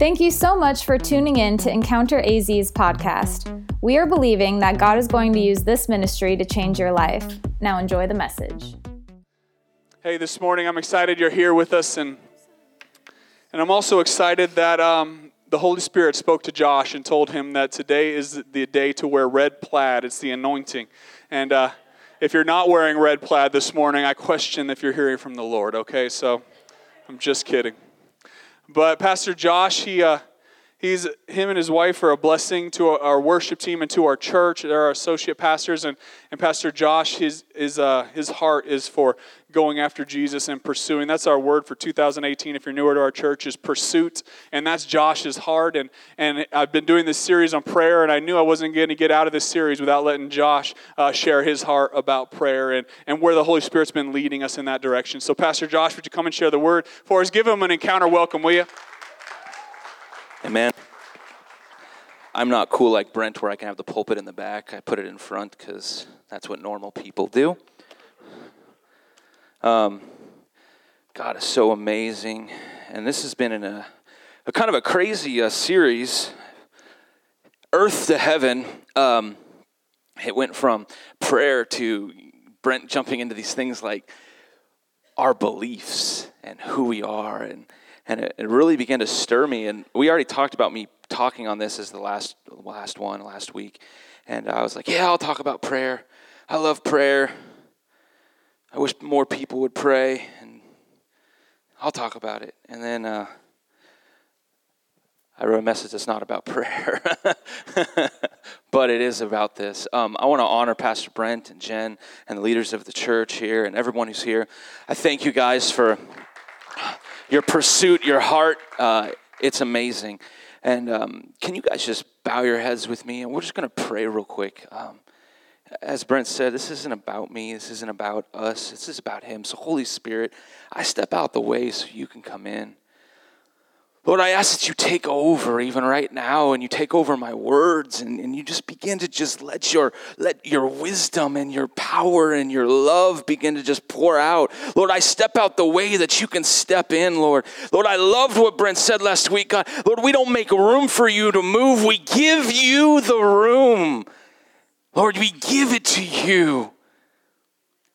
Thank you so much for tuning in to Encounter AZ's podcast. We are believing that God is going to use this ministry to change your life. Now enjoy the message. Hey, this morning I'm excited you're here with us, and and I'm also excited that um, the Holy Spirit spoke to Josh and told him that today is the day to wear red plaid. It's the anointing, and uh, if you're not wearing red plaid this morning, I question if you're hearing from the Lord. Okay, so I'm just kidding. But Pastor Josh, he, uh, he's, him and his wife are a blessing to our worship team and to our church. They're our associate pastors. And, and Pastor Josh, his, his, uh, his heart is for going after Jesus and pursuing. That's our word for 2018. If you're newer to our church, is pursuit. And that's Josh's heart. And, and I've been doing this series on prayer, and I knew I wasn't going to get out of this series without letting Josh uh, share his heart about prayer and, and where the Holy Spirit's been leading us in that direction. So, Pastor Josh, would you come and share the word for us? Give him an encounter welcome, will you? Amen. I'm not cool like Brent, where I can have the pulpit in the back. I put it in front because that's what normal people do. Um, God is so amazing, and this has been in a, a kind of a crazy uh, series. Earth to heaven. Um, it went from prayer to Brent jumping into these things like our beliefs and who we are, and and it, it really began to stir me. And we already talked about me talking on this as the last last one last week, and I was like, yeah, I'll talk about prayer. I love prayer. I wish more people would pray, and I'll talk about it. And then uh, I wrote a message that's not about prayer, but it is about this. Um, I want to honor Pastor Brent and Jen and the leaders of the church here and everyone who's here. I thank you guys for your pursuit, your heart. Uh, it's amazing. And um, can you guys just bow your heads with me? And we're just going to pray real quick. Um, as Brent said, this isn't about me. This isn't about us. This is about Him. So, Holy Spirit, I step out the way so you can come in. Lord, I ask that you take over even right now and you take over my words and, and you just begin to just let your let your wisdom and your power and your love begin to just pour out. Lord, I step out the way that you can step in, Lord. Lord, I loved what Brent said last week. God, Lord, we don't make room for you to move. We give you the room. Lord, we give it to you.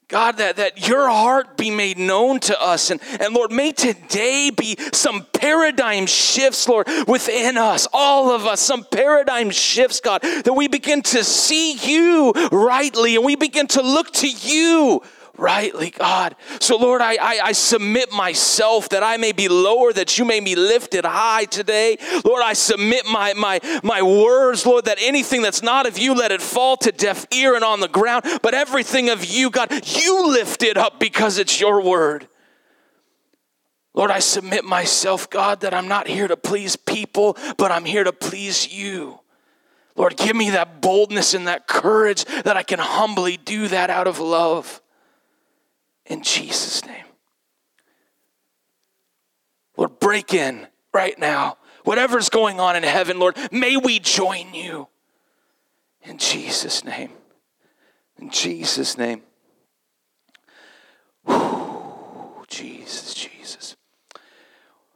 God, that, that your heart be made known to us. And, and Lord, may today be some paradigm shifts, Lord, within us, all of us, some paradigm shifts, God, that we begin to see you rightly and we begin to look to you rightly, God. So, Lord, I, I, I, submit myself that I may be lower, that you may be lifted high today. Lord, I submit my, my, my words, Lord, that anything that's not of you, let it fall to deaf ear and on the ground. But everything of you, God, you lift it up because it's your word. Lord, I submit myself, God, that I'm not here to please people, but I'm here to please you. Lord, give me that boldness and that courage that I can humbly do that out of love in Jesus' name. Lord, break in right now. Whatever's going on in heaven, Lord, may we join you. In Jesus' name. In Jesus' name. Whew, Jesus, Jesus.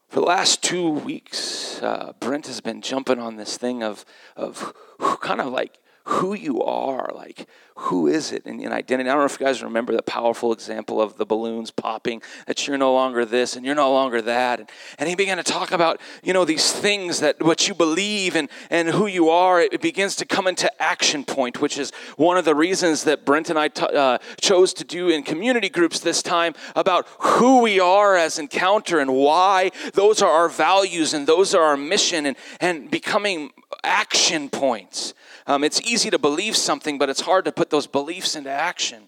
For the last two weeks, uh, Brent has been jumping on this thing of, of kind of like who you are. Like, who is it in, in identity? I don't know if you guys remember the powerful example of the balloons popping, that you're no longer this and you're no longer that. And, and he began to talk about, you know, these things that what you believe and, and who you are. It, begins to come into action point, which is one of the reasons that Brent and I t- uh, chose to do in community groups this time about who we are as Encounter and why those are our values and those are our mission and, and becoming action points. Um, it's easy to believe something, but it's hard to put those beliefs into action.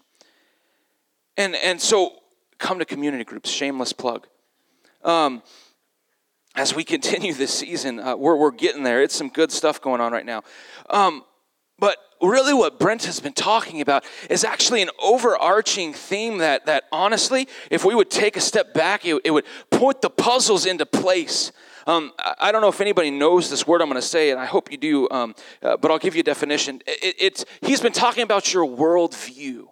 And, and so come to community groups, shameless plug. Um, as we continue this season, uh, we're, we're getting there. It's some good stuff going on right now. Um, but really, what Brent has been talking about is actually an overarching theme that, that honestly, if we would take a step back, it, it would put the puzzles into place. Um, I don't know if anybody knows this word I'm going to say, and I hope you do, um, uh, but I'll give you a definition. It, it's, he's been talking about your worldview.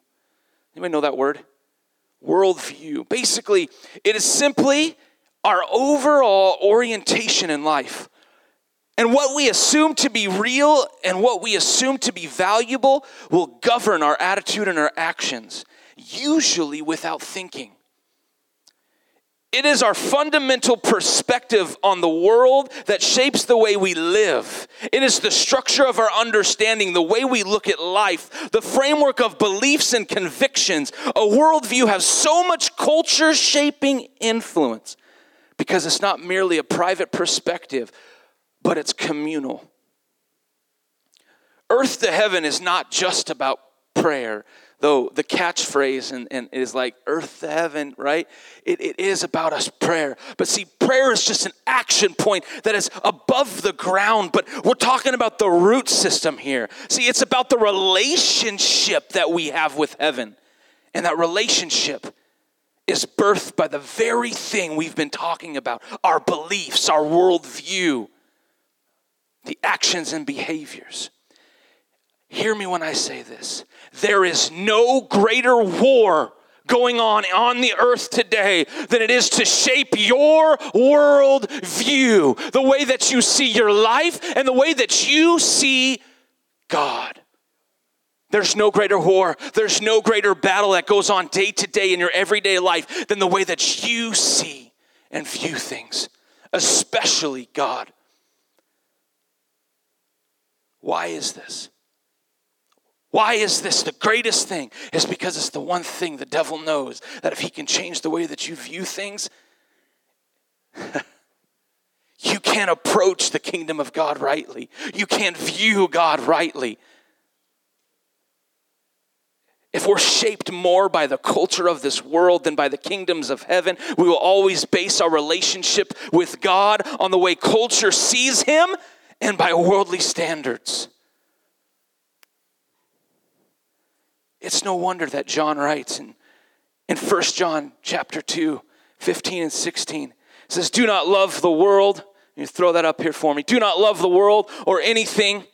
Anybody know that word? Worldview. Basically, it is simply our overall orientation in life. And what we assume to be real and what we assume to be valuable will govern our attitude and our actions, usually without thinking. It is our fundamental perspective on the world that shapes the way we live. It is the structure of our understanding, the way we look at life, the framework of beliefs and convictions. A worldview has so much culture shaping influence because it's not merely a private perspective, but it's communal. Earth to heaven is not just about prayer, though the catchphrase and, and is like earth to heaven, right? It, it is about us prayer. But see, prayer is just an action point that is above the ground, but we're talking about the root system here. See, it's about the relationship that we have with heaven. And that relationship is birthed by the very thing we've been talking about our beliefs, our worldview, the actions and behaviors. Hear me when I say this. There is no greater war going on on the earth today than it is to shape your world view, the way that you see your life and the way that you see God. There's no greater war, there's no greater battle that goes on day to day in your everyday life than the way that you see and view things, especially God. Why is this? Why is this the greatest thing? Is because it's the one thing the devil knows that if he can change the way that you view things, you can't approach the kingdom of God rightly. You can't view God rightly. If we're shaped more by the culture of this world than by the kingdoms of heaven, we will always base our relationship with God on the way culture sees him and by worldly standards. It's no wonder that John writes in, in 1 John chapter 2, 15 and 16. It says, Do not love the world. You throw that up here for me. Do not love the world or anything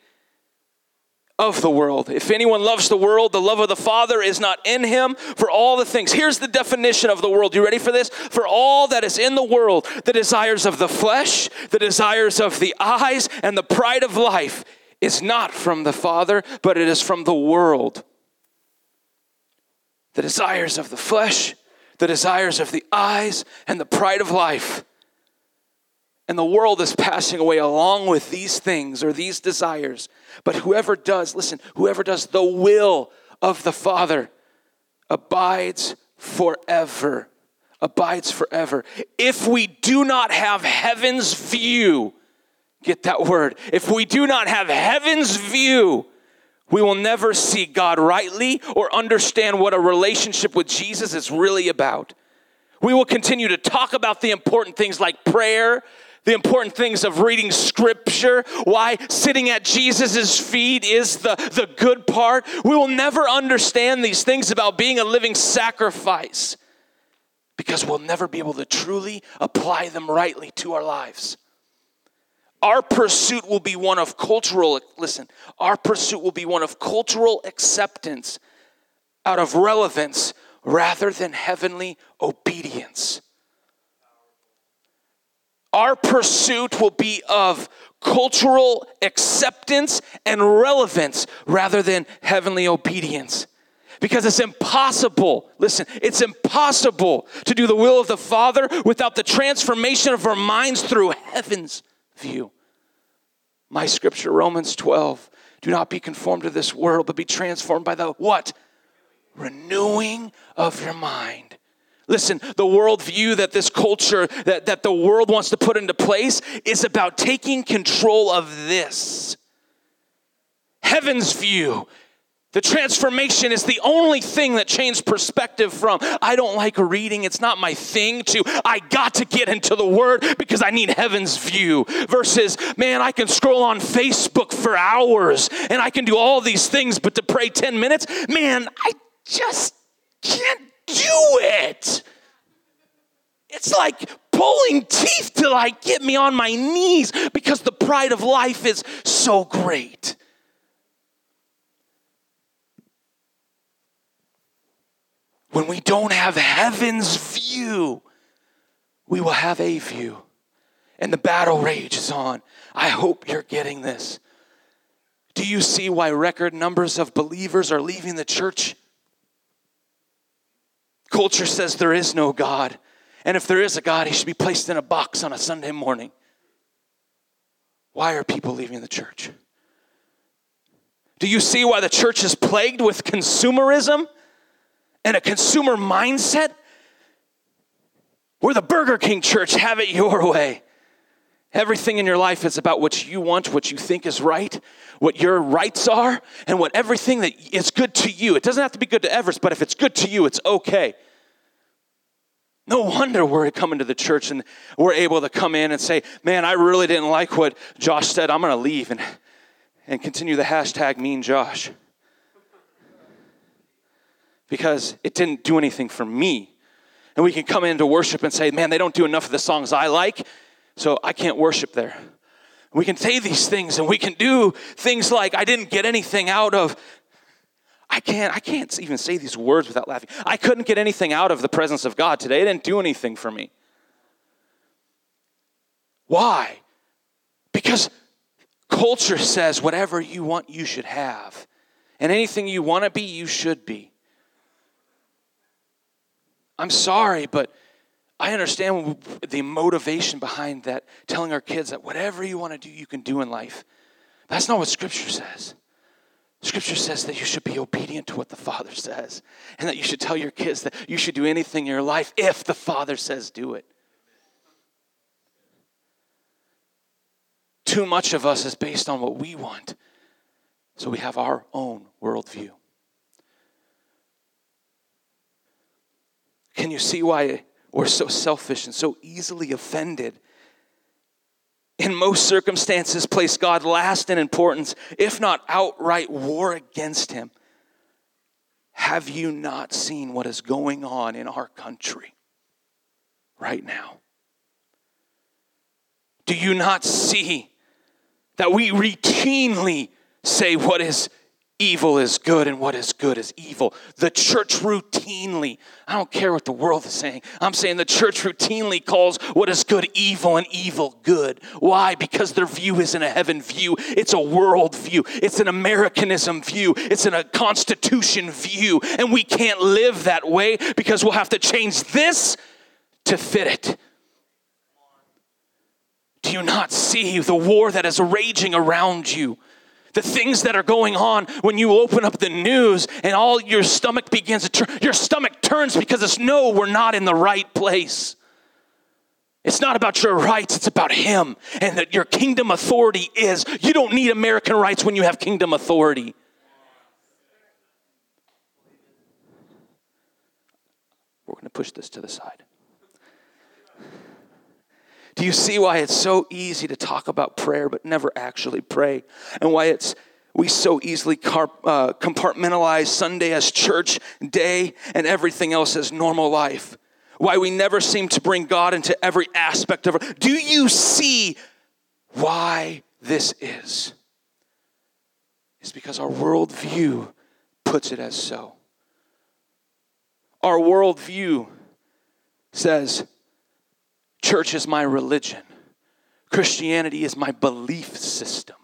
of the world. If anyone loves the world, the love of the Father is not in him for all the things. Here's the definition of the world. You ready for this? For all that is in the world, the desires of the flesh, the desires of the eyes, and the pride of life is not from the Father, but it is from the world. The desires of the flesh, the desires of the eyes, and the pride of life and the world is passing away along with these things or these desires. But whoever does, listen, whoever does the will of the Father abides forever. Abides forever. If we do not have heaven's view, get that word. If we do not have heaven's view, we will never see God rightly or understand what a relationship with Jesus is really about. We will continue to talk about the important things like prayer, the important things of reading scripture, why sitting at Jesus' feet is the, the good part. We will never understand these things about being a living sacrifice because we'll never be able to truly apply them rightly to our lives. Our pursuit will be one of cultural, listen, our pursuit will be one of cultural acceptance out of relevance rather than heavenly obedience. Our pursuit will be of cultural acceptance and relevance rather than heavenly obedience. Because it's impossible, listen, it's impossible to do the will of the Father without the transformation of our minds through heaven's view. My scripture, Romans 12. Do not be conformed to this world, but be transformed by the what? Renewing of your mind. Listen, the worldview that this culture, that, that the world wants to put into place is about taking control of this. Heaven's view. The transformation is the only thing that changed perspective from I don't like reading, it's not my thing, to I got to get into the Word because I need heaven's view, versus man, I can scroll on Facebook for hours and I can do all these things, but to pray 10 minutes, man, I just can't do it. It's like pulling teeth to like get me on my knees because the pride of life is so great. When we don't have heaven's view, we will have a view. and the battle rages on. I hope you're getting this. Do you see why record numbers of believers are leaving the church? Culture says there is no God. And if there is a God, he should be placed in a box on a Sunday morning. Why are people leaving the church? Do you see why the church is plagued with consumerism and a consumer mindset? We're the Burger King church, have it your way. Everything in your life is about what you want, what you think is right, what your rights are, and what everything that is good to you. It doesn't have to be good to Everest, but if it's good to you, it's okay. No wonder we're coming to the church and we're able to come in and say, Man, I really didn't like what Josh said. I'm going to leave and, and continue the hashtag mean Josh. Because it didn't do anything for me. And we can come into worship and say, Man, they don't do enough of the songs I like so I can't worship there. We can say these things and we can do things like I didn't get anything out of I can't I can't even say these words without laughing. I couldn't get anything out of the presence of God today. It didn't do anything for me. Why? Because culture says whatever you want you should have. And anything you want to be, you should be. I'm sorry, but I understand the motivation behind that, telling our kids that whatever you want to do, you can do in life. That's not what Scripture says. Scripture says that you should be obedient to what the Father says, and that you should tell your kids that you should do anything in your life if the Father says do it. Too much of us is based on what we want, so we have our own worldview. Can you see why we're so selfish and so easily offended. In most circumstances, place God last in importance, if not outright war against Him. Have you not seen what is going on in our country right now? Do you not see that we routinely say what is evil is good and what is good is evil. The church routinely, I don't care what the world is saying, I'm saying the church routinely calls what is good evil and evil good. Why? Because their view isn't a heaven view, it's a world view, it's an Americanism view, it's an, a constitution view. And we can't live that way because we'll have to change this to fit it. Do you not see the war that is raging around you? The things that are going on when you open up the news and all your stomach begins to turn. Your stomach turns because it's no, we're not in the right place. It's not about your rights, it's about Him. And that your kingdom authority is you don't need American rights when you have kingdom authority. We're going to push this to the side. Do you see why it's so easy to talk about prayer but never actually pray? And why it's we so easily uh, compartmentalize Sunday as church day and everything else as normal life? Why we never seem to bring God into every aspect of it? Do you see why this is? It's because our worldview puts it as so. Our worldview says, Church is my religion. Christianity is my belief system.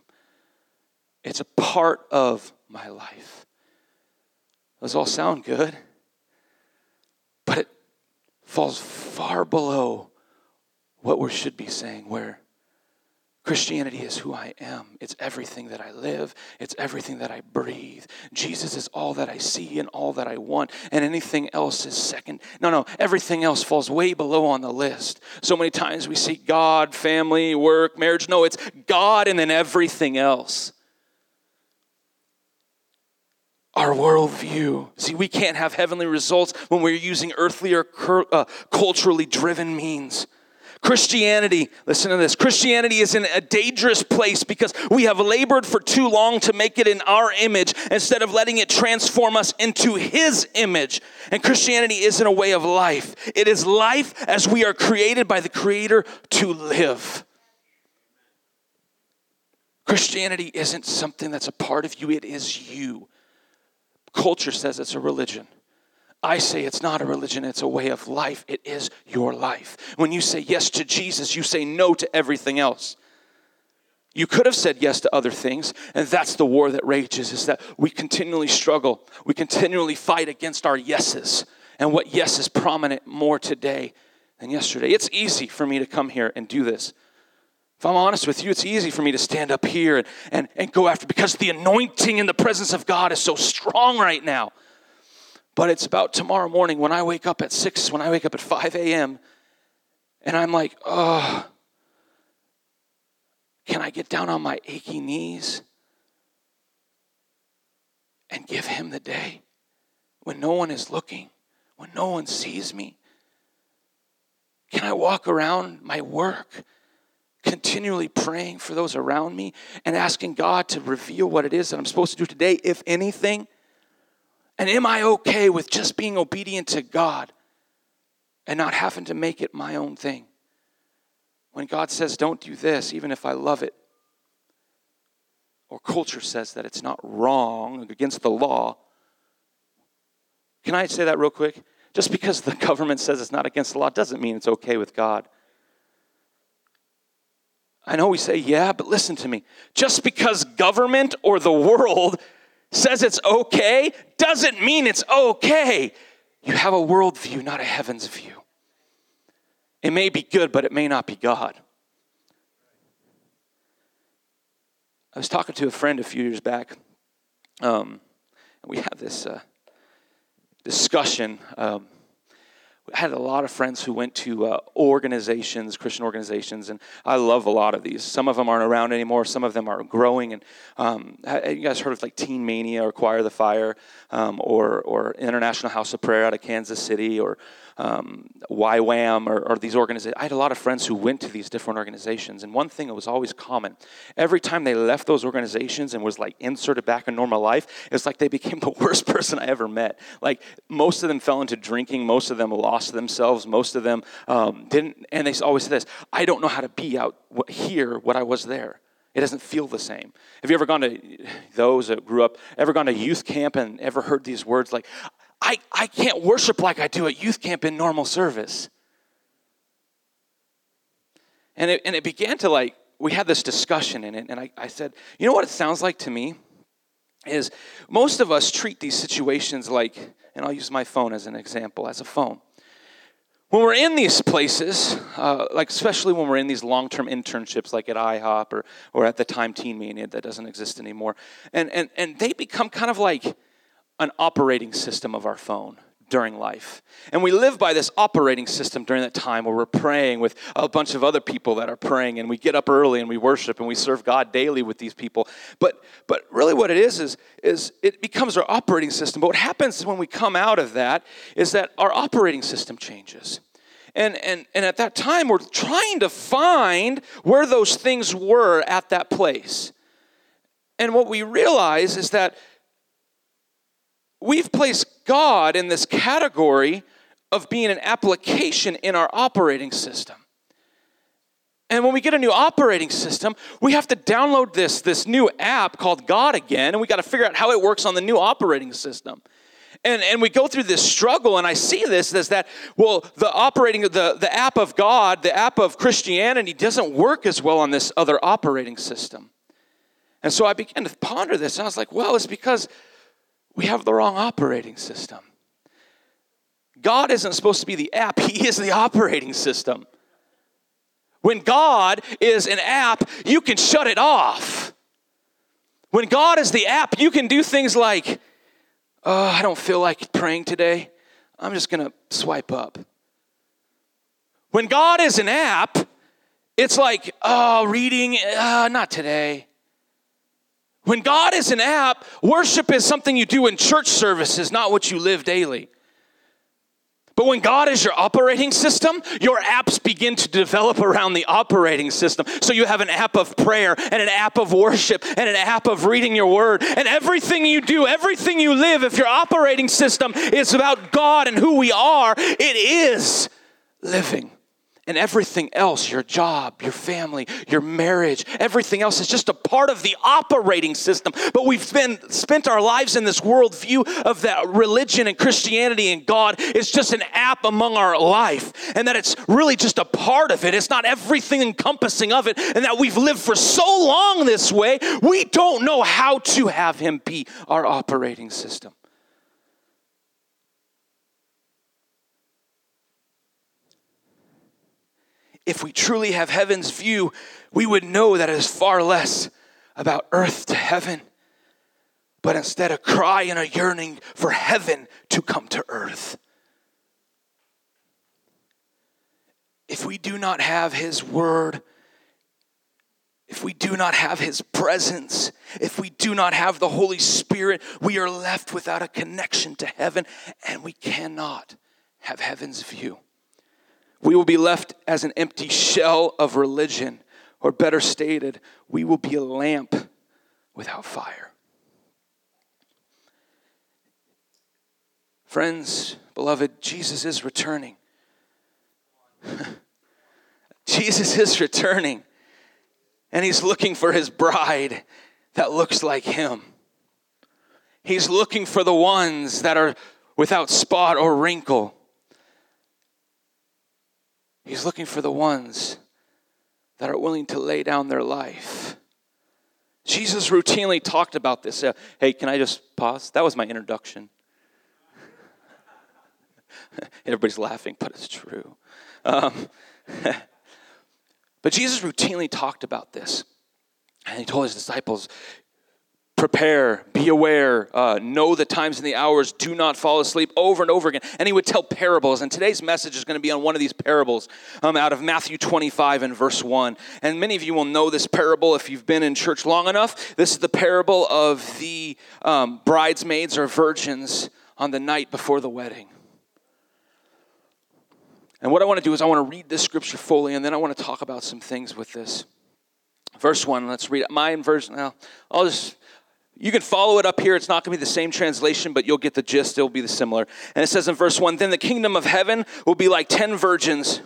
It's a part of my life. Those all sound good, but it falls far below what we should be saying, where Christianity is who I am. It's everything that I live, it's everything that I breathe. Jesus is all that I see and all that I want, and anything else is second. No, no, everything else falls way below on the list. So many times we see God, family, work, marriage. No, it's God and then everything else. Our worldview. See, we can't have heavenly results when we're using earthly or uh, culturally driven means. Christianity, listen to this Christianity is in a dangerous place because we have labored for too long to make it in our image instead of letting it transform us into His image. And Christianity isn't a way of life, it is life as we are created by the Creator to live. Christianity isn't something that's a part of you, it is you. Culture says it's a religion. I say it's not a religion, it's a way of life. It is your life. When you say yes to Jesus, you say no to everything else. You could have said yes to other things, and that's the war that rages is that we continually struggle. We continually fight against our yeses and what yes is prominent more today than yesterday. It's easy for me to come here and do this. If I'm honest with you, it's easy for me to stand up here and, and, and go after because the anointing in the presence of God is so strong right now. But it's about tomorrow morning when I wake up at 6, when I wake up at 5 a.m., and I'm like, oh, can I get down on my achy knees and give him the day when no one is looking, when no one sees me? Can I walk around my work continually praying for those around me and asking God to reveal what it is that I'm supposed to do today, if anything? And am I okay with just being obedient to God and not having to make it my own thing? When God says, don't do this, even if I love it, or culture says that it's not wrong against the law, can I say that real quick? Just because the government says it's not against the law doesn't mean it's okay with God. I know we say, yeah, but listen to me. Just because government or the world says it's okay doesn't mean it's okay. You have a worldview, not a heaven's view. It may be good, but it may not be God. I was talking to a friend a few years back, um, and we had this uh, discussion. Um, I had a lot of friends who went to uh, organizations, Christian organizations, and I love a lot of these. Some of them aren't around anymore. Some of them are growing. And um, you guys heard of like Teen Mania or Acquire the Fire, um, or or International House of Prayer out of Kansas City, or um, YWAM or, or these organizations. I had a lot of friends who went to these different organizations, and one thing that was always common every time they left those organizations and was like inserted back in normal life, it's like they became the worst person I ever met. Like most of them fell into drinking, most of them lost themselves, most of them um, didn't, and they always said this I don't know how to be out here what I was there. It doesn't feel the same. Have you ever gone to those that grew up, ever gone to youth camp and ever heard these words like, I, I can't worship like I do at youth camp in normal service. And it, and it began to like, we had this discussion in it, and I, I said, you know what it sounds like to me? Is most of us treat these situations like, and I'll use my phone as an example, as a phone. When we're in these places, uh, like especially when we're in these long-term internships, like at IHOP or, or at the time Teen Mania that doesn't exist anymore, and, and, and they become kind of like an operating system of our phone during life. And we live by this operating system during that time where we're praying with a bunch of other people that are praying and we get up early and we worship and we serve God daily with these people. But but really what it is is is it becomes our operating system. But what happens when we come out of that is that our operating system changes. And, and, and at that time, we're trying to find where those things were at that place. And what we realize is that we've placed God in this category of being an application in our operating system. And when we get a new operating system, we have to download this, this new app called God Again, and we got to figure out how it works on the new operating system. And, and we go through this struggle, and I see this as that, well, the operating, the, the app of God, the app of Christianity doesn't work as well on this other operating system. And so I began to ponder this, and I was like, well, it's because we have the wrong operating system. God isn't supposed to be the app, He is the operating system. When God is an app, you can shut it off. When God is the app, you can do things like, oh, I don't feel like praying today. I'm just going to swipe up. When God is an app, it's like, oh, reading, uh, not today. When God is an app, worship is something you do in church services, not what you live daily. But when God is your operating system, your apps begin to develop around the operating system. So you have an app of prayer and an app of worship and an app of reading your word. And everything you do, everything you live, if your operating system is about God and who we are, it is living And everything else, your job, your family, your marriage, everything else is just a part of the operating system. But we've been spent our lives in this worldview of that religion and Christianity and God is just an app among our life. And that it's really just a part of it. It's not everything encompassing of it. And that we've lived for so long this way, we don't know how to have Him be our operating system. If we truly have heaven's view, we would know that it is far less about earth to heaven, but instead a cry and a yearning for heaven to come to earth. If we do not have his word, if we do not have his presence, if we do not have the Holy Spirit, we are left without a connection to heaven and we cannot have heaven's view we will be left as an empty shell of religion, or better stated, we will be a lamp without fire. Friends, beloved, Jesus is returning. Jesus is returning, and he's looking for his bride that looks like him. He's looking for the ones that are without spot or wrinkle. He's looking for the ones that are willing to lay down their life. Jesus routinely talked about this. Uh, hey, can I just pause? That was my introduction. Everybody's laughing, but it's true. Um, but Jesus routinely talked about this. And he told his disciples, prepare, be aware, uh, know the times and the hours, do not fall asleep over and over again. And he would tell parables. And today's message is going to be on one of these parables um, out of Matthew 25 and verse 1. And many of you will know this parable if you've been in church long enough. This is the parable of the um, bridesmaids or virgins on the night before the wedding. And what I want to do is I want to read this scripture fully, and then I want to talk about some things with this. Verse 1, let's read it. My version, now, I'll just you can follow it up here. It's not going to be the same translation, but you'll get the gist. It'll be the similar. And it says in verse 1 Then the kingdom of heaven will be like ten virgins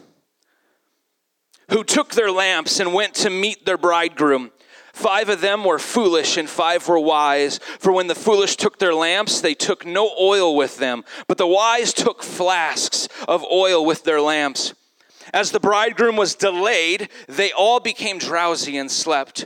who took their lamps and went to meet their bridegroom. Five of them were foolish and five were wise. For when the foolish took their lamps, they took no oil with them, but the wise took flasks of oil with their lamps. As the bridegroom was delayed, they all became drowsy and slept.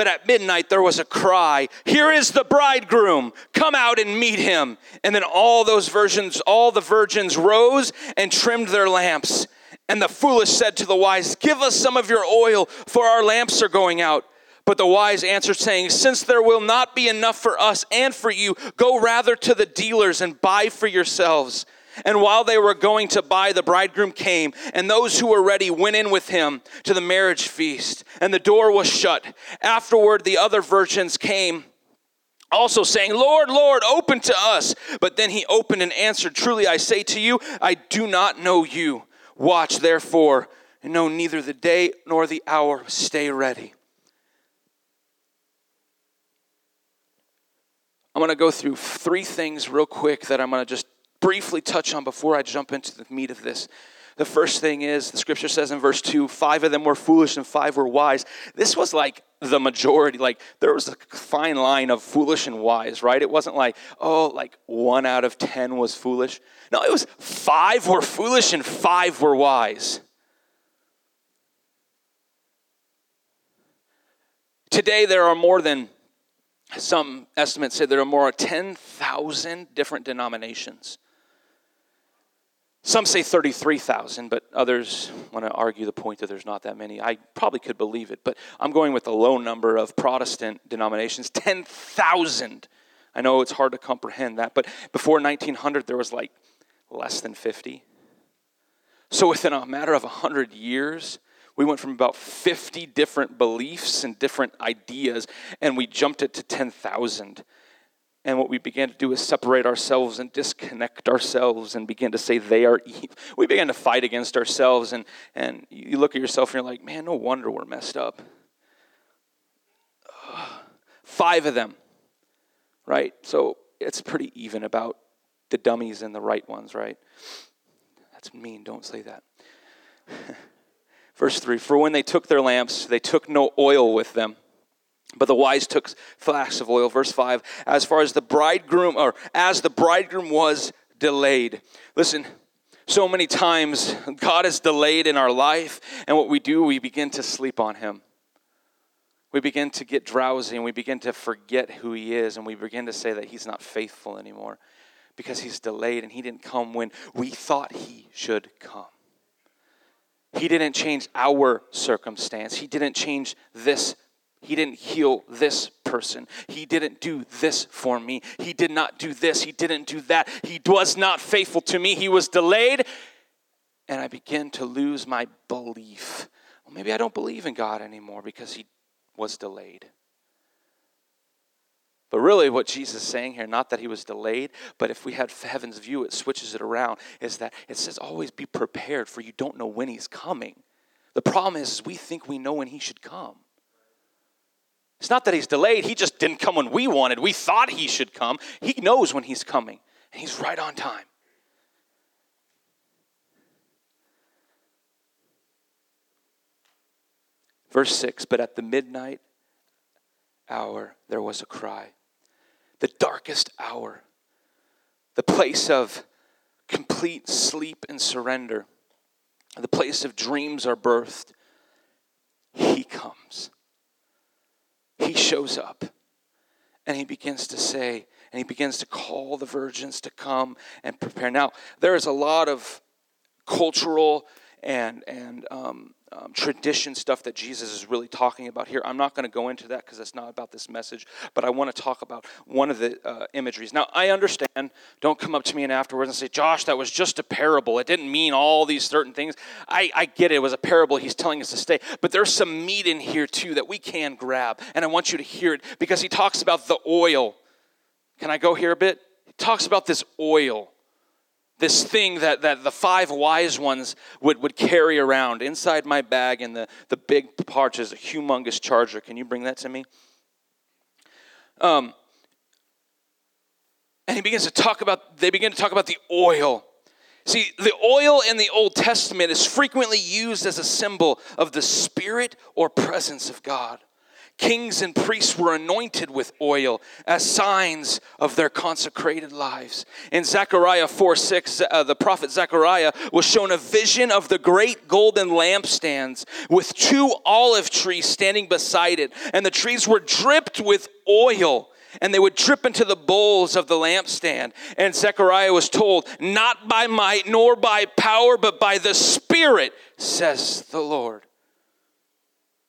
But at midnight there was a cry, Here is the bridegroom, come out and meet him. And then all those virgins, all the virgins rose and trimmed their lamps. And the foolish said to the wise, Give us some of your oil, for our lamps are going out. But the wise answered, saying, Since there will not be enough for us and for you, go rather to the dealers and buy for yourselves. And while they were going to buy, the bridegroom came, and those who were ready went in with him to the marriage feast, and the door was shut. Afterward, the other virgins came also saying, Lord, Lord, open to us. But then he opened and answered, Truly I say to you, I do not know you. Watch therefore, and know neither the day nor the hour. Stay ready. I'm going to go through three things real quick that I'm going to just briefly touch on before I jump into the meat of this. The first thing is the scripture says in verse 2 five of them were foolish and five were wise. This was like the majority. Like there was a fine line of foolish and wise, right? It wasn't like, oh, like one out of 10 was foolish. No, it was five were foolish and five were wise. Today, there are more than some estimates say there are more than 10,000 different denominations. Some say 33,000, but others want to argue the point that there's not that many. I probably could believe it, but I'm going with the low number of Protestant denominations 10,000. I know it's hard to comprehend that, but before 1900, there was like less than 50. So within a matter of 100 years, we went from about 50 different beliefs and different ideas, and we jumped it to 10,000. And what we began to do is separate ourselves and disconnect ourselves and begin to say they are evil. We began to fight against ourselves, and, and you look at yourself and you're like, man, no wonder we're messed up. Five of them, right? So it's pretty even about the dummies and the right ones, right? That's mean, don't say that. Verse 3 For when they took their lamps, they took no oil with them. But the wise took flasks of oil. Verse 5 As far as the bridegroom, or as the bridegroom was delayed. Listen, so many times God is delayed in our life, and what we do, we begin to sleep on Him. We begin to get drowsy and we begin to forget who He is, and we begin to say that He's not faithful anymore because He's delayed and He didn't come when we thought He should come. He didn't change our circumstance. He didn't change this. He didn't heal this person. He didn't do this for me. He did not do this. He didn't do that. He was not faithful to me. He was delayed. And I began to lose my belief. Well, maybe I don't believe in God anymore because he was delayed. But really, what Jesus is saying here, not that he was delayed, but if we had heaven's view, it switches it around, is that it says always be prepared, for you don't know when he's coming. The problem is, is we think we know when he should come. It's not that he's delayed, he just didn't come when we wanted. We thought he should come. He knows when he's coming, and he's right on time. Verse 6 But at the midnight hour there was a cry the darkest hour, the place of complete sleep and surrender, the place of dreams are birthed, he comes. He shows up and he begins to say, and he begins to call the virgins to come and prepare. Now, there is a lot of cultural and, and um, um, tradition stuff that Jesus is really talking about here. I'm not going to go into that because that's not about this message, but I want to talk about one of the uh, imageries. Now, I understand. Don't come up to me and afterwards and say, Josh, that was just a parable. It didn't mean all these certain things. I, I get it. It was a parable. He's telling us to stay. But there's some meat in here, too, that we can grab. And I want you to hear it because he talks about the oil. Can I go here a bit? He talks about this oil this thing that, that the five wise ones would, would carry around. Inside my bag and the, the big pouch is a humongous charger. Can you bring that to me? Um, and he begins to talk about, they begin to talk about the oil. See, the oil in the Old Testament is frequently used as a symbol of the Spirit or presence of God. Kings and priests were anointed with oil as signs of their consecrated lives. In Zechariah 4 6, uh, the prophet Zechariah was shown a vision of the great golden lampstands with two olive trees standing beside it, and the trees were dripped with oil and they would drip into the bowls of the lampstand. And Zechariah was told, Not by might nor by power, but by the Spirit, says the Lord.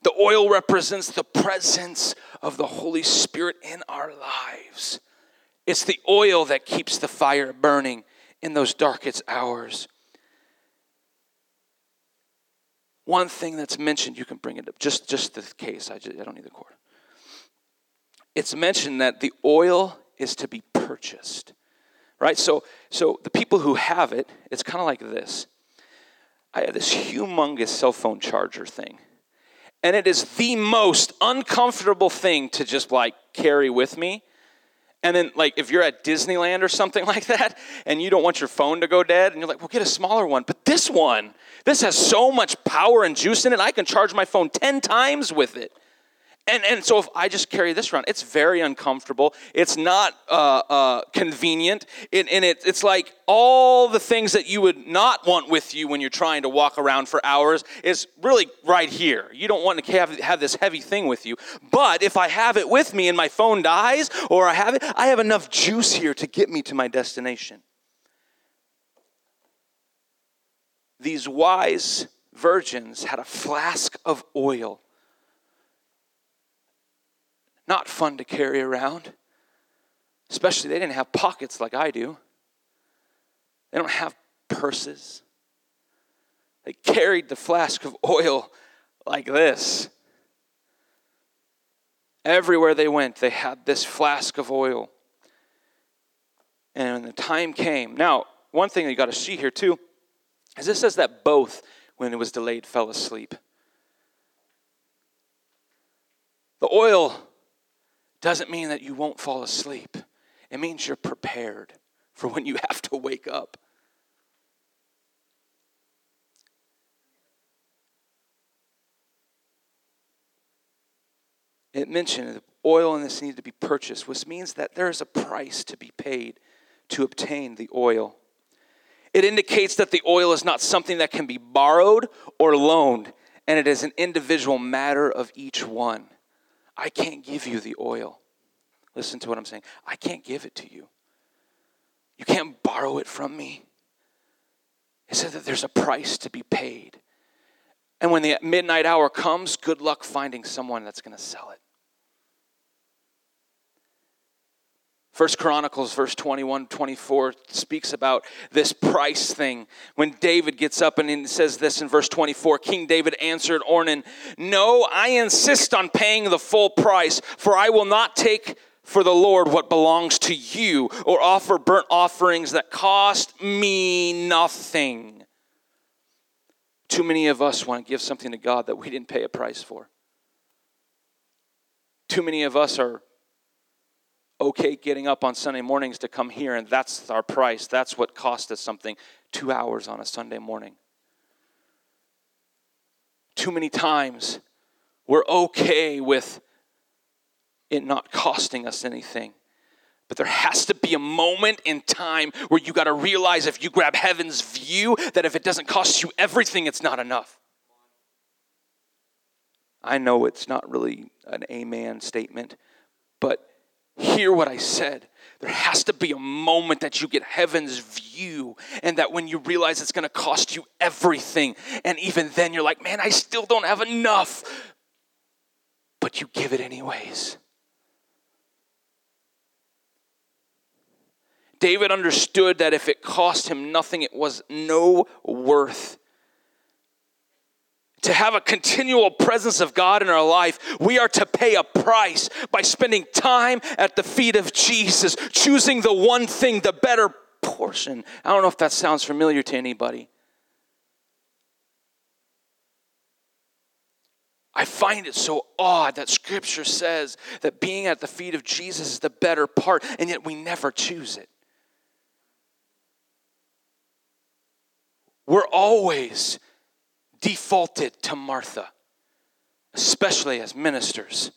The oil represents the presence of the Holy Spirit in our lives. It's the oil that keeps the fire burning in those darkest hours. One thing that's mentioned, you can bring it up, just, just the case, I, just, I don't need the cord. It's mentioned that the oil is to be purchased, right? So, so the people who have it, it's kind of like this. I have this humongous cell phone charger thing and it is the most uncomfortable thing to just like carry with me. And then, like, if you're at Disneyland or something like that, and you don't want your phone to go dead, and you're like, well, get a smaller one. But this one, this has so much power and juice in it, I can charge my phone 10 times with it. And, and so if I just carry this around, it's very uncomfortable. It's not uh, uh, convenient. It, and it, it's like all the things that you would not want with you when you're trying to walk around for hours is really right here. You don't want to have, have this heavy thing with you. But if I have it with me and my phone dies or I have it, I have enough juice here to get me to my destination. These wise virgins had a flask of oil not fun to carry around. Especially, they didn't have pockets like I do, they don't have purses. They carried the flask of oil like this. Everywhere they went, they had this flask of oil. And when the time came, now, one thing you got to see here too is this says that both, when it was delayed, fell asleep. The oil doesn't mean that you won't fall asleep. It means you're prepared for when you have to wake up. It mentioned that oil in this needed to be purchased, which means that there is a price to be paid to obtain the oil. It indicates that the oil is not something that can be borrowed or loaned, and it is an individual matter of each one. I can't give you the oil. Listen to what I'm saying. I can't give it to you. You can't borrow it from me. It said that there's a price to be paid. And when the midnight hour comes, good luck finding someone that's going to sell it. First Chronicles, verse 21, 24, speaks about this price thing. When David gets up and says this in verse 24 King David answered Ornan, No, I insist on paying the full price, for I will not take for the Lord what belongs to you, or offer burnt offerings that cost me nothing. Too many of us want to give something to God that we didn't pay a price for. Too many of us are okay getting up on Sunday mornings to come here, and that's our price. That's what cost us something two hours on a Sunday morning. Too many times we're okay with it not costing us anything. But there has to be a moment in time where you got to realize if you grab heaven's view, that if it doesn't cost you everything, it's not enough. I know it's not really an amen statement, but hear what I said. There has to be a moment that you get heaven's view, and that when you realize it's going to cost you everything, and even then you're like, man, I still don't have enough. But you give it anyways. David understood that if it cost him nothing, it was no worth. To have a continual presence of God in our life, we are to pay a price by spending time at the feet of Jesus, choosing the one thing, the better portion. I don't know if that sounds familiar to anybody. I find it so odd that scripture says that being at the feet of Jesus is the better part, and yet we never choose it. We're always defaulted to Martha, especially as ministers.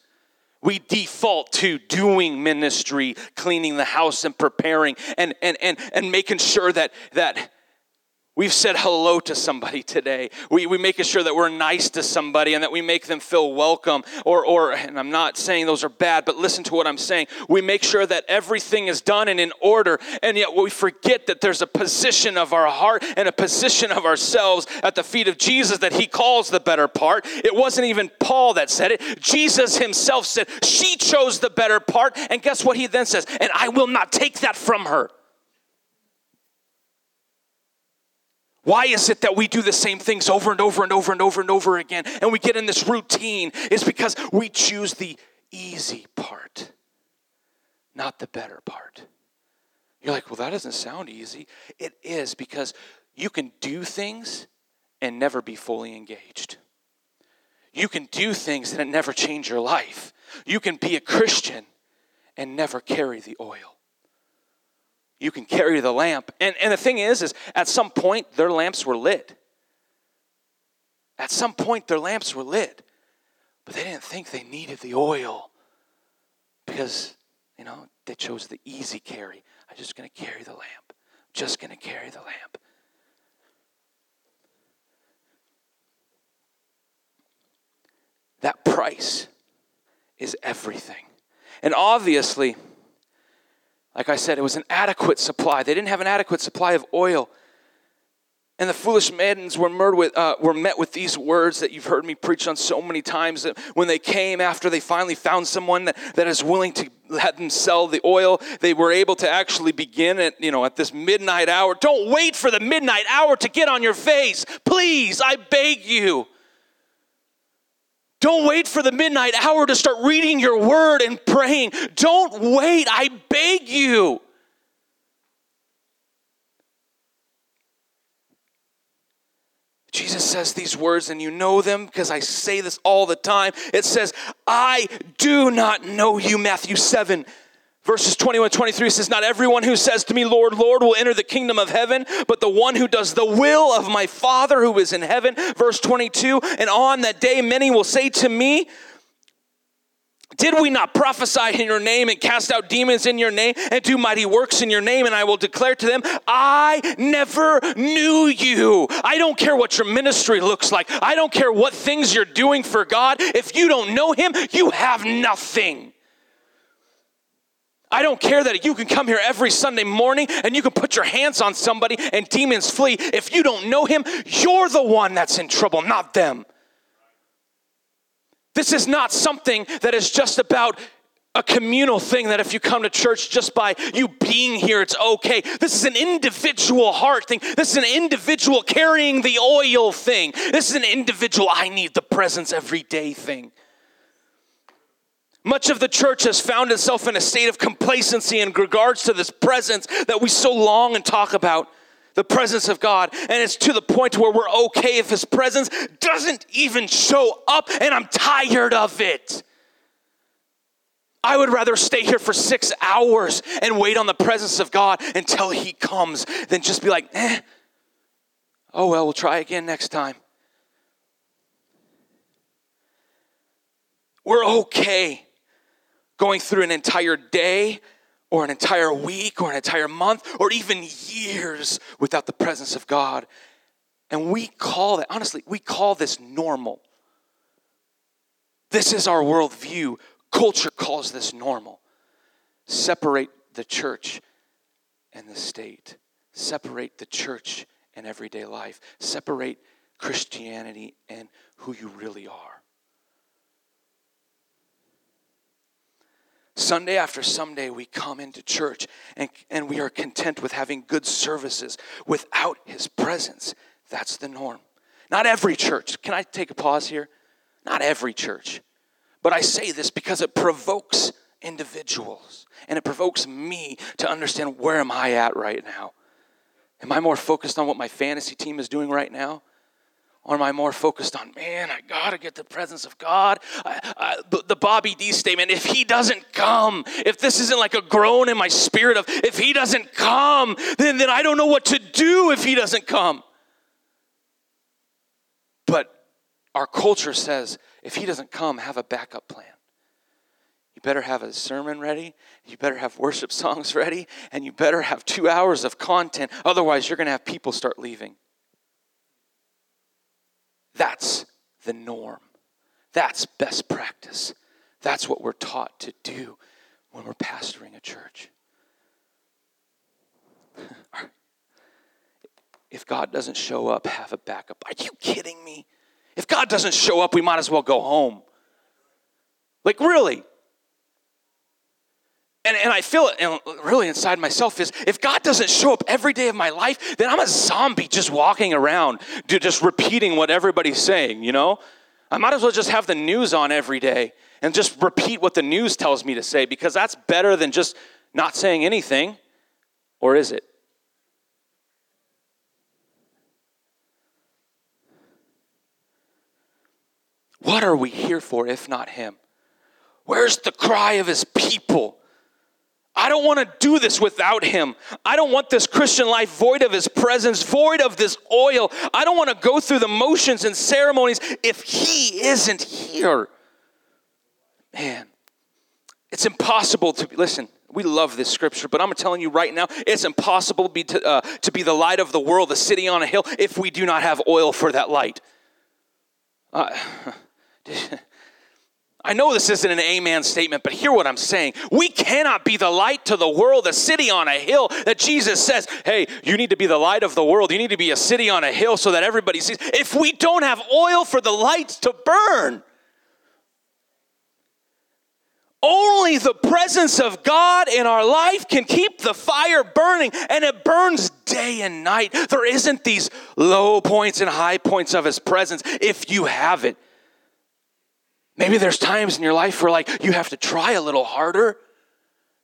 We default to doing ministry, cleaning the house and preparing and, and, and, and making sure that, that We've said hello to somebody today. We, we making sure that we're nice to somebody and that we make them feel welcome. Or, or, and I'm not saying those are bad, but listen to what I'm saying. We make sure that everything is done and in order, and yet we forget that there's a position of our heart and a position of ourselves at the feet of Jesus that he calls the better part. It wasn't even Paul that said it. Jesus himself said, She chose the better part. And guess what he then says? And I will not take that from her. Why is it that we do the same things over and over and over and over and over again and we get in this routine? It's because we choose the easy part, not the better part. You're like, well, that doesn't sound easy. It is because you can do things and never be fully engaged. You can do things and it never change your life. You can be a Christian and never carry the oil you can carry the lamp. And, and the thing is, is at some point their lamps were lit. At some point their lamps were lit. But they didn't think they needed the oil. Because, you know, they chose the easy carry. I'm just gonna carry the lamp. Just gonna carry the lamp. That price is everything. And obviously, like I said, it was an adequate supply. They didn't have an adequate supply of oil. And the foolish maidens were, with, uh, were met with these words that you've heard me preach on so many times that when they came after they finally found someone that, that is willing to let them sell the oil, they were able to actually begin at, you know, at this midnight hour. Don't wait for the midnight hour to get on your face. Please, I beg you. Don't wait for the midnight hour to start reading your word and praying. Don't wait, I beg you. Jesus says these words, and you know them because I say this all the time. It says, I do not know you, Matthew 7. Verses 21 23 says, Not everyone who says to me, Lord, Lord, will enter the kingdom of heaven, but the one who does the will of my Father who is in heaven. Verse 22 And on that day, many will say to me, Did we not prophesy in your name and cast out demons in your name and do mighty works in your name? And I will declare to them, I never knew you. I don't care what your ministry looks like. I don't care what things you're doing for God. If you don't know Him, you have nothing. I don't care that you can come here every Sunday morning and you can put your hands on somebody and demons flee. If you don't know Him, you're the one that's in trouble, not them. This is not something that is just about a communal thing that if you come to church just by you being here, it's okay. This is an individual heart thing. This is an individual carrying the oil thing. This is an individual, I need the presence every day thing. Much of the church has found itself in a state of complacency in regards to this presence that we so long and talk about the presence of God. And it's to the point where we're okay if His presence doesn't even show up, and I'm tired of it. I would rather stay here for six hours and wait on the presence of God until He comes than just be like, eh, oh well, we'll try again next time. We're okay going through an entire day or an entire week or an entire month or even years without the presence of God. And we call that, honestly, we call this normal. This is our worldview. Culture calls this normal. Separate the church and the state, separate the church and everyday life, separate Christianity and who you really are. Sunday after Sunday, we come into church and, and we are content with having good services without His presence. That's the norm. Not every church. Can I take a pause here? Not every church. But I say this because it provokes individuals and it provokes me to understand where am I at right now? Am I more focused on what my fantasy team is doing right now? Or am I more focused on, man, I gotta get the presence of God? I, I, the, the Bobby D statement, if he doesn't come, if this isn't like a groan in my spirit of, if he doesn't come, then, then I don't know what to do if he doesn't come. But our culture says, if he doesn't come, have a backup plan. You better have a sermon ready, you better have worship songs ready, and you better have two hours of content. Otherwise, you're gonna have people start leaving. That's the norm. That's best practice. That's what we're taught to do when we're pastoring a church. if God doesn't show up, have a backup. Are you kidding me? If God doesn't show up, we might as well go home. Like, really? And, and I feel it really inside myself is if God doesn't show up every day of my life, then I'm a zombie just walking around, just repeating what everybody's saying, you know? I might as well just have the news on every day and just repeat what the news tells me to say because that's better than just not saying anything. Or is it? What are we here for if not Him? Where's the cry of His people? I don't want to do this without him. I don't want this Christian life void of his presence, void of this oil. I don't want to go through the motions and ceremonies if he isn't here. Man, it's impossible to be, listen, we love this scripture, but I'm telling you right now, it's impossible to be, to, uh, to be the light of the world, the city on a hill, if we do not have oil for that light. Uh, I know this isn't an amen statement, but hear what I'm saying. We cannot be the light to the world, a city on a hill that Jesus says, hey, you need to be the light of the world. You need to be a city on a hill so that everybody sees. If we don't have oil for the lights to burn, only the presence of God in our life can keep the fire burning, and it burns day and night. There isn't these low points and high points of His presence if you have it. Maybe there's times in your life where like you have to try a little harder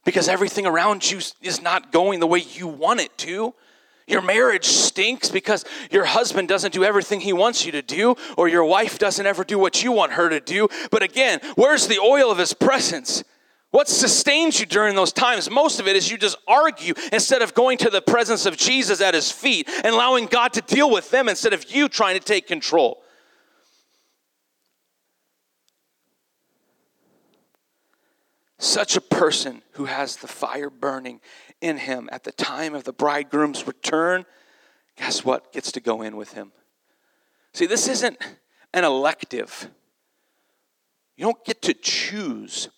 because everything around you is not going the way you want it to. Your marriage stinks because your husband doesn't do everything he wants you to do, or your wife doesn't ever do what you want her to do. But again, where's the oil of his presence? What sustains you during those times? Most of it is you just argue instead of going to the presence of Jesus at his feet and allowing God to deal with them instead of you trying to take control. Such a person who has the fire burning in him at the time of the bridegroom's return, guess what? Gets to go in with him. See, this isn't an elective. You don't get to choose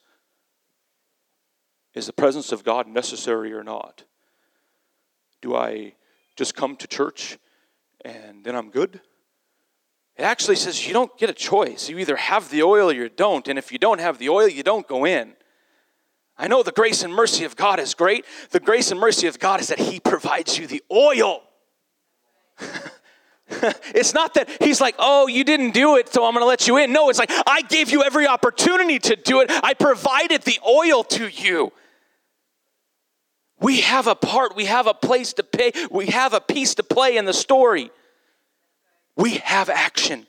is the presence of God necessary or not? Do I just come to church and then I'm good? It actually says you don't get a choice. You either have the oil or you don't. And if you don't have the oil, you don't go in. I know the grace and mercy of God is great. The grace and mercy of God is that He provides you the oil. it's not that He's like, oh, you didn't do it, so I'm going to let you in. No, it's like, I gave you every opportunity to do it. I provided the oil to you. We have a part, we have a place to pay, we have a piece to play in the story. We have action.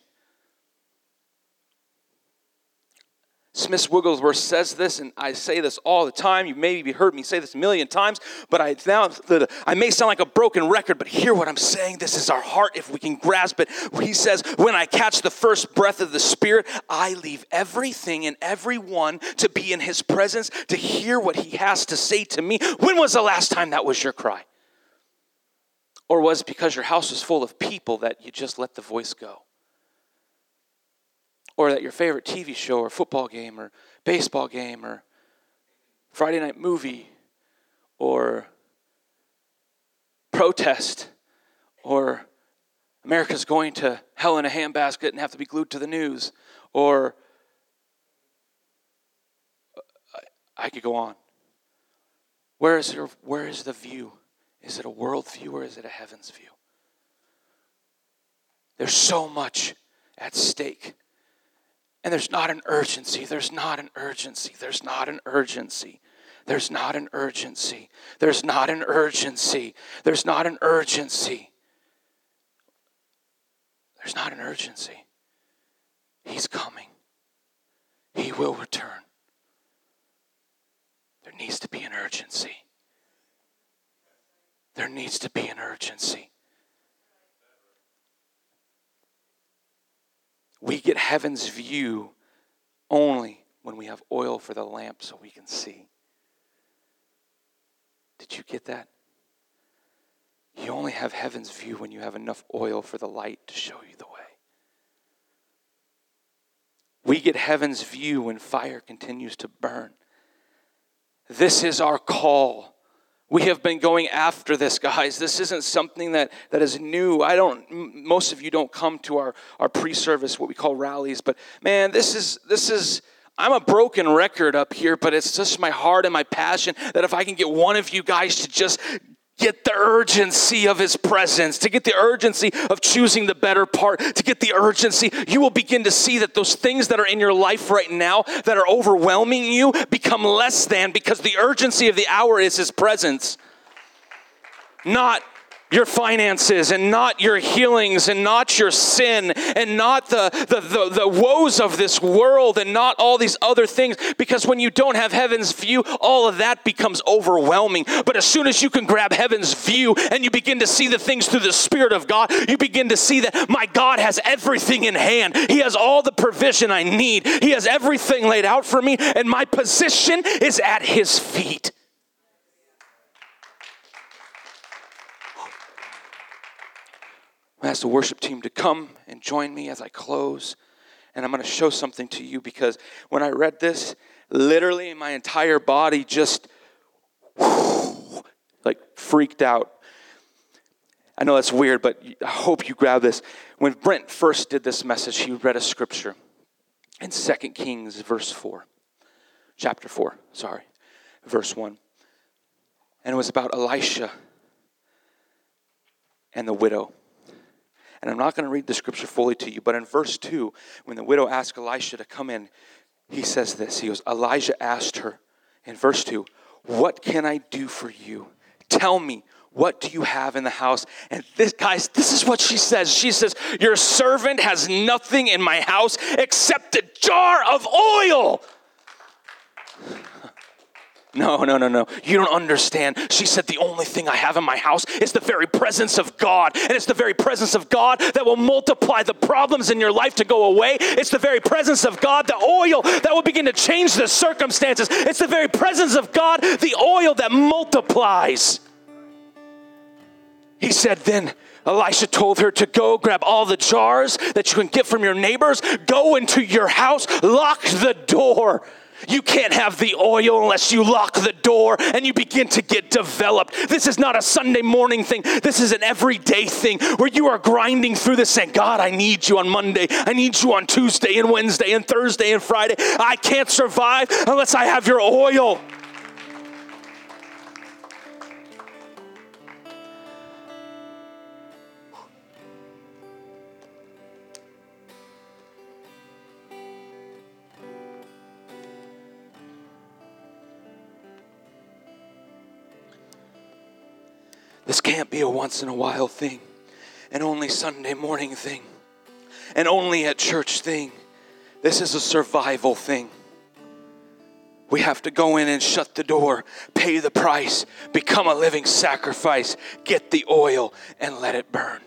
Smith Wigglesworth says this, and I say this all the time. You may maybe heard me say this a million times, but I now I may sound like a broken record, but hear what I'm saying. This is our heart if we can grasp it. He says, When I catch the first breath of the Spirit, I leave everything and everyone to be in His presence, to hear what He has to say to me. When was the last time that was your cry? Or was it because your house was full of people that you just let the voice go? Or that your favorite TV show or football game or baseball game or Friday night movie or protest or America's going to hell in a handbasket and have to be glued to the news or I could go on. Where is, your, where is the view? Is it a world view or is it a heaven's view? There's so much at stake. And there's not an urgency. There's not an urgency. There's not an urgency. There's not an urgency. There's not an urgency. There's not an urgency. There's not an urgency. He's coming. He will return. There needs to be an urgency. There needs to be an urgency. We get heaven's view only when we have oil for the lamp so we can see. Did you get that? You only have heaven's view when you have enough oil for the light to show you the way. We get heaven's view when fire continues to burn. This is our call we have been going after this, guys. This isn't something that, that is new. I don't, most of you don't come to our, our pre-service, what we call rallies, but man, this is, this is, I'm a broken record up here, but it's just my heart and my passion that if I can get one of you guys to just get the urgency of his presence, to get the urgency of choosing the better part, to get the urgency, you will begin to see that those things that are in your life right now that are overwhelming you become less than because the urgency of the hour is his presence. Not your finances and not your healings and not your sin and not the, the, the, the, woes of this world and not all these other things because when you don't have heaven's view, all of that becomes overwhelming. But as soon as you can grab heaven's view and you begin to see the things through the Spirit of God, you begin to see that my God has everything in hand. He has all the provision I need, He has everything laid out for me, and my position is at His feet. I ask the worship team to come and join me as I close. And I'm going to show something to you because when I read this, literally my entire body just like freaked out. I know that's weird, but I hope you grab this. When Brent first did this message, he read a scripture in 2 Kings, verse 4, chapter 4, sorry, verse 1. And it was about Elisha and the widow. And I'm not going to read the scripture fully to you, but in verse 2, when the widow asked Elisha to come in, he says this. He goes, Elijah asked her in verse 2, What can I do for you? Tell me, what do you have in the house? And this, guys, this is what she says. She says, Your servant has nothing in my house except a jar of oil. No, no, no, no. You don't understand. She said, The only thing I have in my house is the very presence of God. And it's the very presence of God that will multiply the problems in your life to go away. It's the very presence of God, the oil that will begin to change the circumstances. It's the very presence of God, the oil that multiplies. He said, Then Elisha told her to go grab all the jars that you can get from your neighbors, go into your house, lock the door. You can't have the oil unless you lock the door and you begin to get developed. This is not a Sunday morning thing. This is an everyday thing where you are grinding through this saying, God, I need you on Monday. I need you on Tuesday and Wednesday and Thursday and Friday. I can't survive unless I have your oil. This can't be a once in a while thing, an only Sunday morning thing, an only at church thing. This is a survival thing. We have to go in and shut the door, pay the price, become a living sacrifice, get the oil, and let it burn.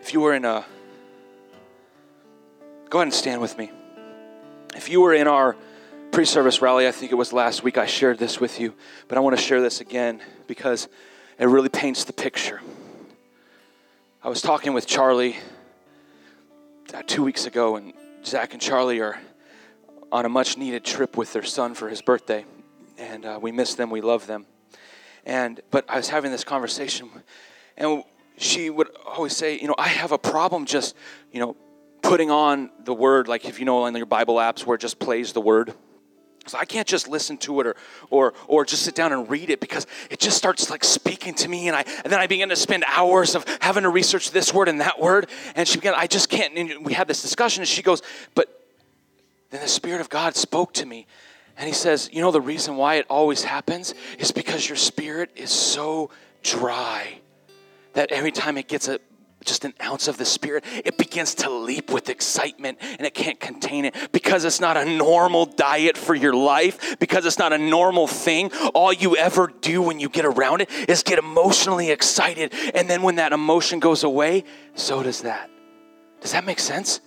If you were in a, go ahead and stand with me. If you were in our pre service rally, I think it was last week, I shared this with you, but I want to share this again because it really paints the picture. I was talking with Charlie uh, two weeks ago, and Zach and Charlie are on a much needed trip with their son for his birthday, and uh, we miss them, we love them. And but I was having this conversation, and she would always say, you know, I have a problem just, you know, putting on the word, like if you know on your Bible apps where it just plays the word. So I can't just listen to it or, or, or just sit down and read it because it just starts like speaking to me. And, I, and then I begin to spend hours of having to research this word and that word. And she began, I just can't. And we had this discussion and she goes, but then the Spirit of God spoke to me. And he says, You know, the reason why it always happens is because your spirit is so dry that every time it gets a, just an ounce of the Spirit, it begins to leap with excitement and it can't contain it because it's not a normal diet for your life, because it's not a normal thing. All you ever do when you get around it is get emotionally excited. And then when that emotion goes away, so does that. Does that make sense?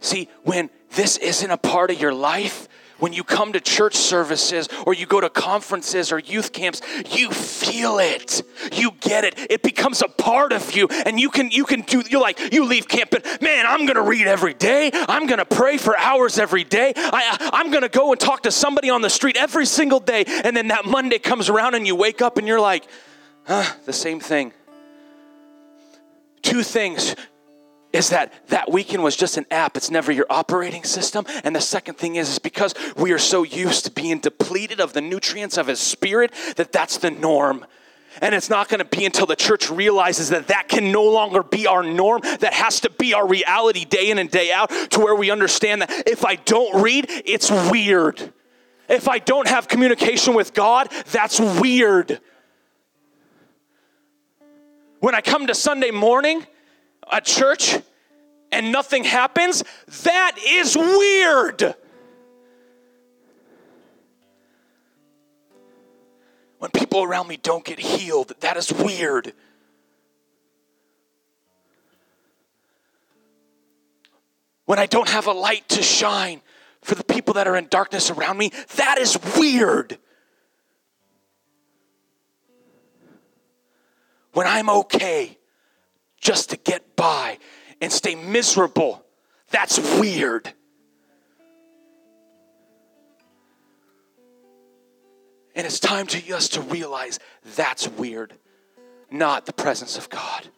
See, when this isn't a part of your life, when you come to church services or you go to conferences or youth camps, you feel it. You get it. It becomes a part of you. And you can you can do you're like, you leave camp and man, I'm gonna read every day. I'm gonna pray for hours every day. I I'm gonna go and talk to somebody on the street every single day. And then that Monday comes around and you wake up and you're like, huh, the same thing. Two things is that that weekend was just an app. It's never your operating system. And the second thing is is because we are so used to being depleted of the nutrients of his spirit that that's the norm. And it's not going to be until the church realizes that that can no longer be our norm that has to be our reality day in and day out to where we understand that if i don't read it's weird. If i don't have communication with god that's weird. When i come to sunday morning at church and nothing happens, that is weird. When people around me don't get healed, that is weird. When I don't have a light to shine for the people that are in darkness around me, that is weird. When I'm okay just to get by and stay miserable. That's weird. And it's time to us to realize that's weird, not the presence of God.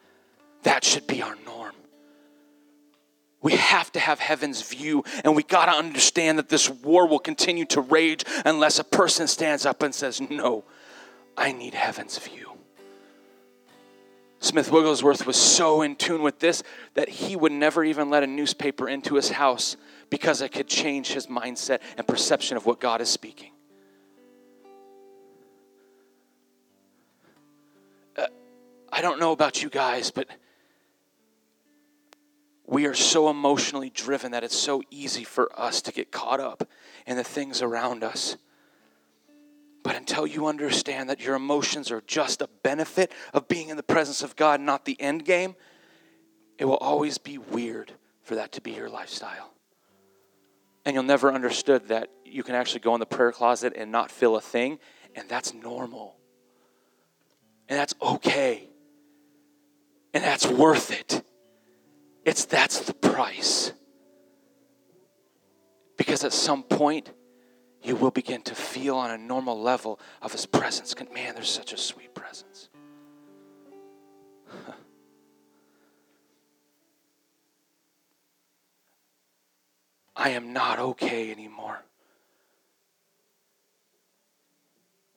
That should be our norm. We have to have heaven's view, and we got to understand that this war will continue to rage unless a person stands up and says, No, I need heaven's view. Smith Wigglesworth was so in tune with this that he would never even let a newspaper into his house because it could change his mindset and perception of what God is speaking. Uh, I don't know about you guys, but we are so emotionally driven that it's so easy for us to get caught up in the things around us. But until you understand that your emotions are just a benefit of being in the presence of God, not the end game, it will always be weird for that to be your lifestyle. And you'll never understood that you can actually go in the prayer closet and not feel a thing, and that's normal. And that's okay. And that's worth it. It's that's the price. Because at some point, you will begin to feel on a normal level of his presence. Man, there's such a sweet presence. I am not okay anymore.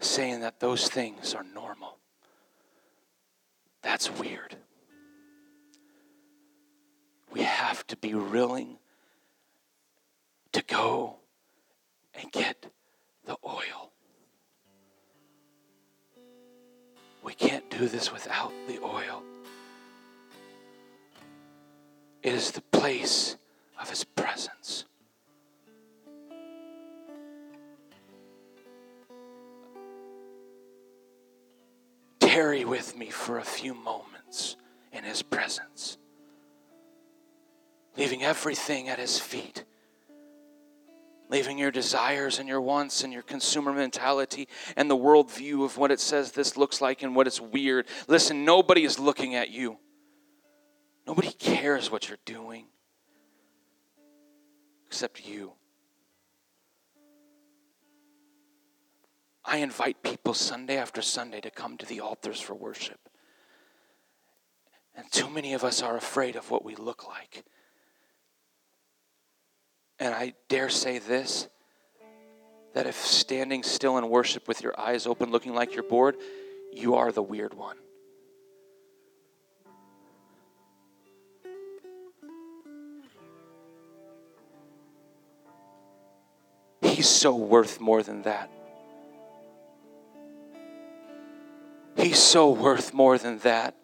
Saying that those things are normal. That's weird. We have to be willing to go and get the oil. We can't do this without the oil. It is the place of His presence. Tarry with me for a few moments in His presence, leaving everything at His feet leaving your desires and your wants and your consumer mentality and the worldview of what it says this looks like and what it's weird. Listen, nobody is looking at you, nobody cares what you're doing except you. I invite people Sunday after Sunday to come to the altars for worship. And too many of us are afraid of what we look like. And I dare say this that if standing still in worship with your eyes open, looking like you're bored, you are the weird one. He's so worth more than that. He's so worth more than that.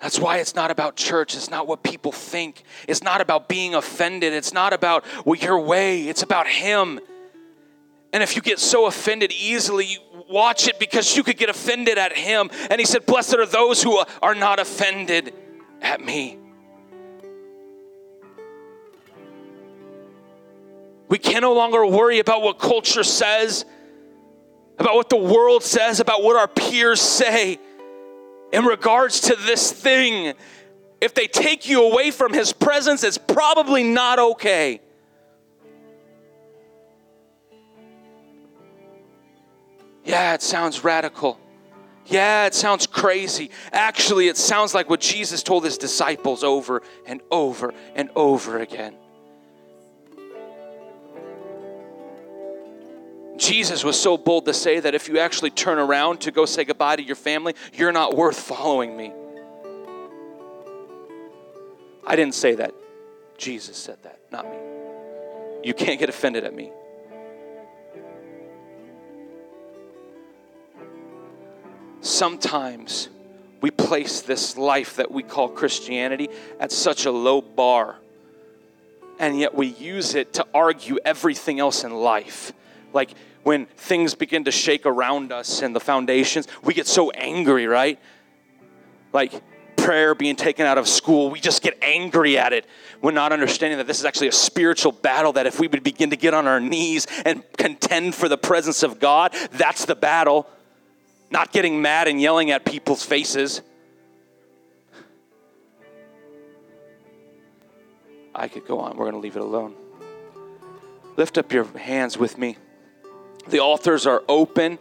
That's why it's not about church. It's not what people think. It's not about being offended. It's not about well, your way. It's about Him. And if you get so offended easily, watch it because you could get offended at Him. And He said, Blessed are those who are not offended at me. We can no longer worry about what culture says, about what the world says, about what our peers say in regards to this thing. If they take you away from his presence, it's probably not okay. Yeah, it sounds radical. Yeah, it sounds crazy. Actually, it sounds like what Jesus told his disciples over and over and over again. Jesus was so bold to say that if you actually turn around to go say goodbye to your family, you're not worth following me. I didn't say that. Jesus said that, not me. You can't get offended at me. Sometimes we place this life that we call Christianity at such a low bar, and yet we use it to argue everything else in life. Like when things begin to shake around us and the foundations, we get so angry, right? Like prayer being taken out of school, we just get angry at it. We're not understanding that this is actually a spiritual battle, that if we would begin to get on our knees and contend for the presence of God, that's the battle. Not getting mad and yelling at people's faces. I could go on. We're going to leave it alone. Lift up your hands with me. The altars are open.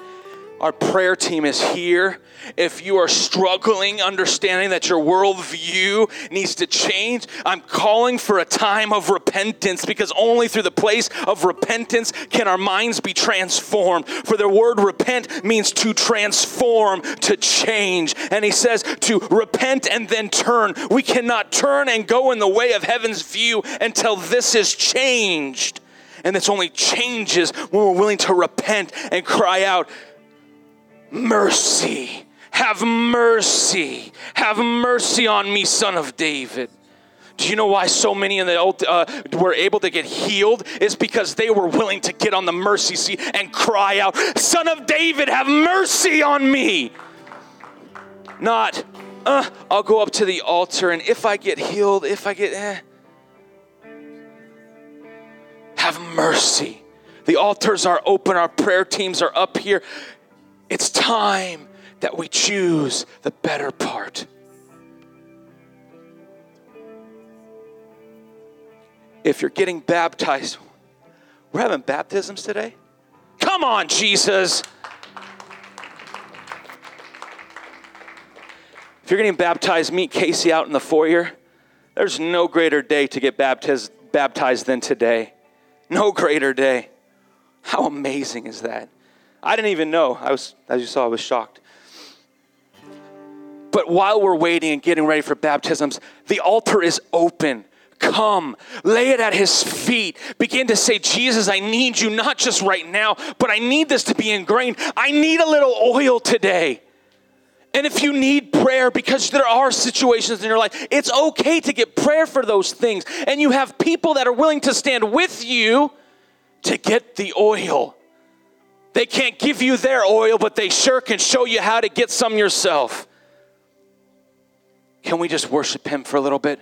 Our prayer team is here. If you are struggling, understanding that your worldview needs to change, I'm calling for a time of repentance because only through the place of repentance can our minds be transformed. For the word repent means to transform, to change. And he says to repent and then turn. We cannot turn and go in the way of heaven's view until this is changed. And this only changes when we're willing to repent and cry out, Mercy, have mercy, have mercy on me, son of David. Do you know why so many in the old uh, were able to get healed? Is because they were willing to get on the mercy seat and cry out, "Son of David, have mercy on me!" Not, uh, I'll go up to the altar and if I get healed, if I get, eh, have mercy. The altars are open, our prayer teams are up here. It's time that we choose the better part. If you're getting baptized, we're having baptisms today? Come on, Jesus. If you're getting baptized, meet Casey out in the foyer. There's no greater day to get baptized, baptized than today. No greater day. How amazing is that? I didn't even know. I was, as you saw, I was shocked. But while we're waiting and getting ready for baptisms, the altar is open. Come, lay it at his feet. Begin to say, Jesus, I need you not just right now, but I need this to be ingrained. I need a little oil today. And if you need prayer because there are situations in your life, it's okay to get prayer for those things. And you have people that are willing to stand with you to get the oil. They can't give you their oil, but they sure can show you how to get some yourself. Can we just worship Him for a little bit?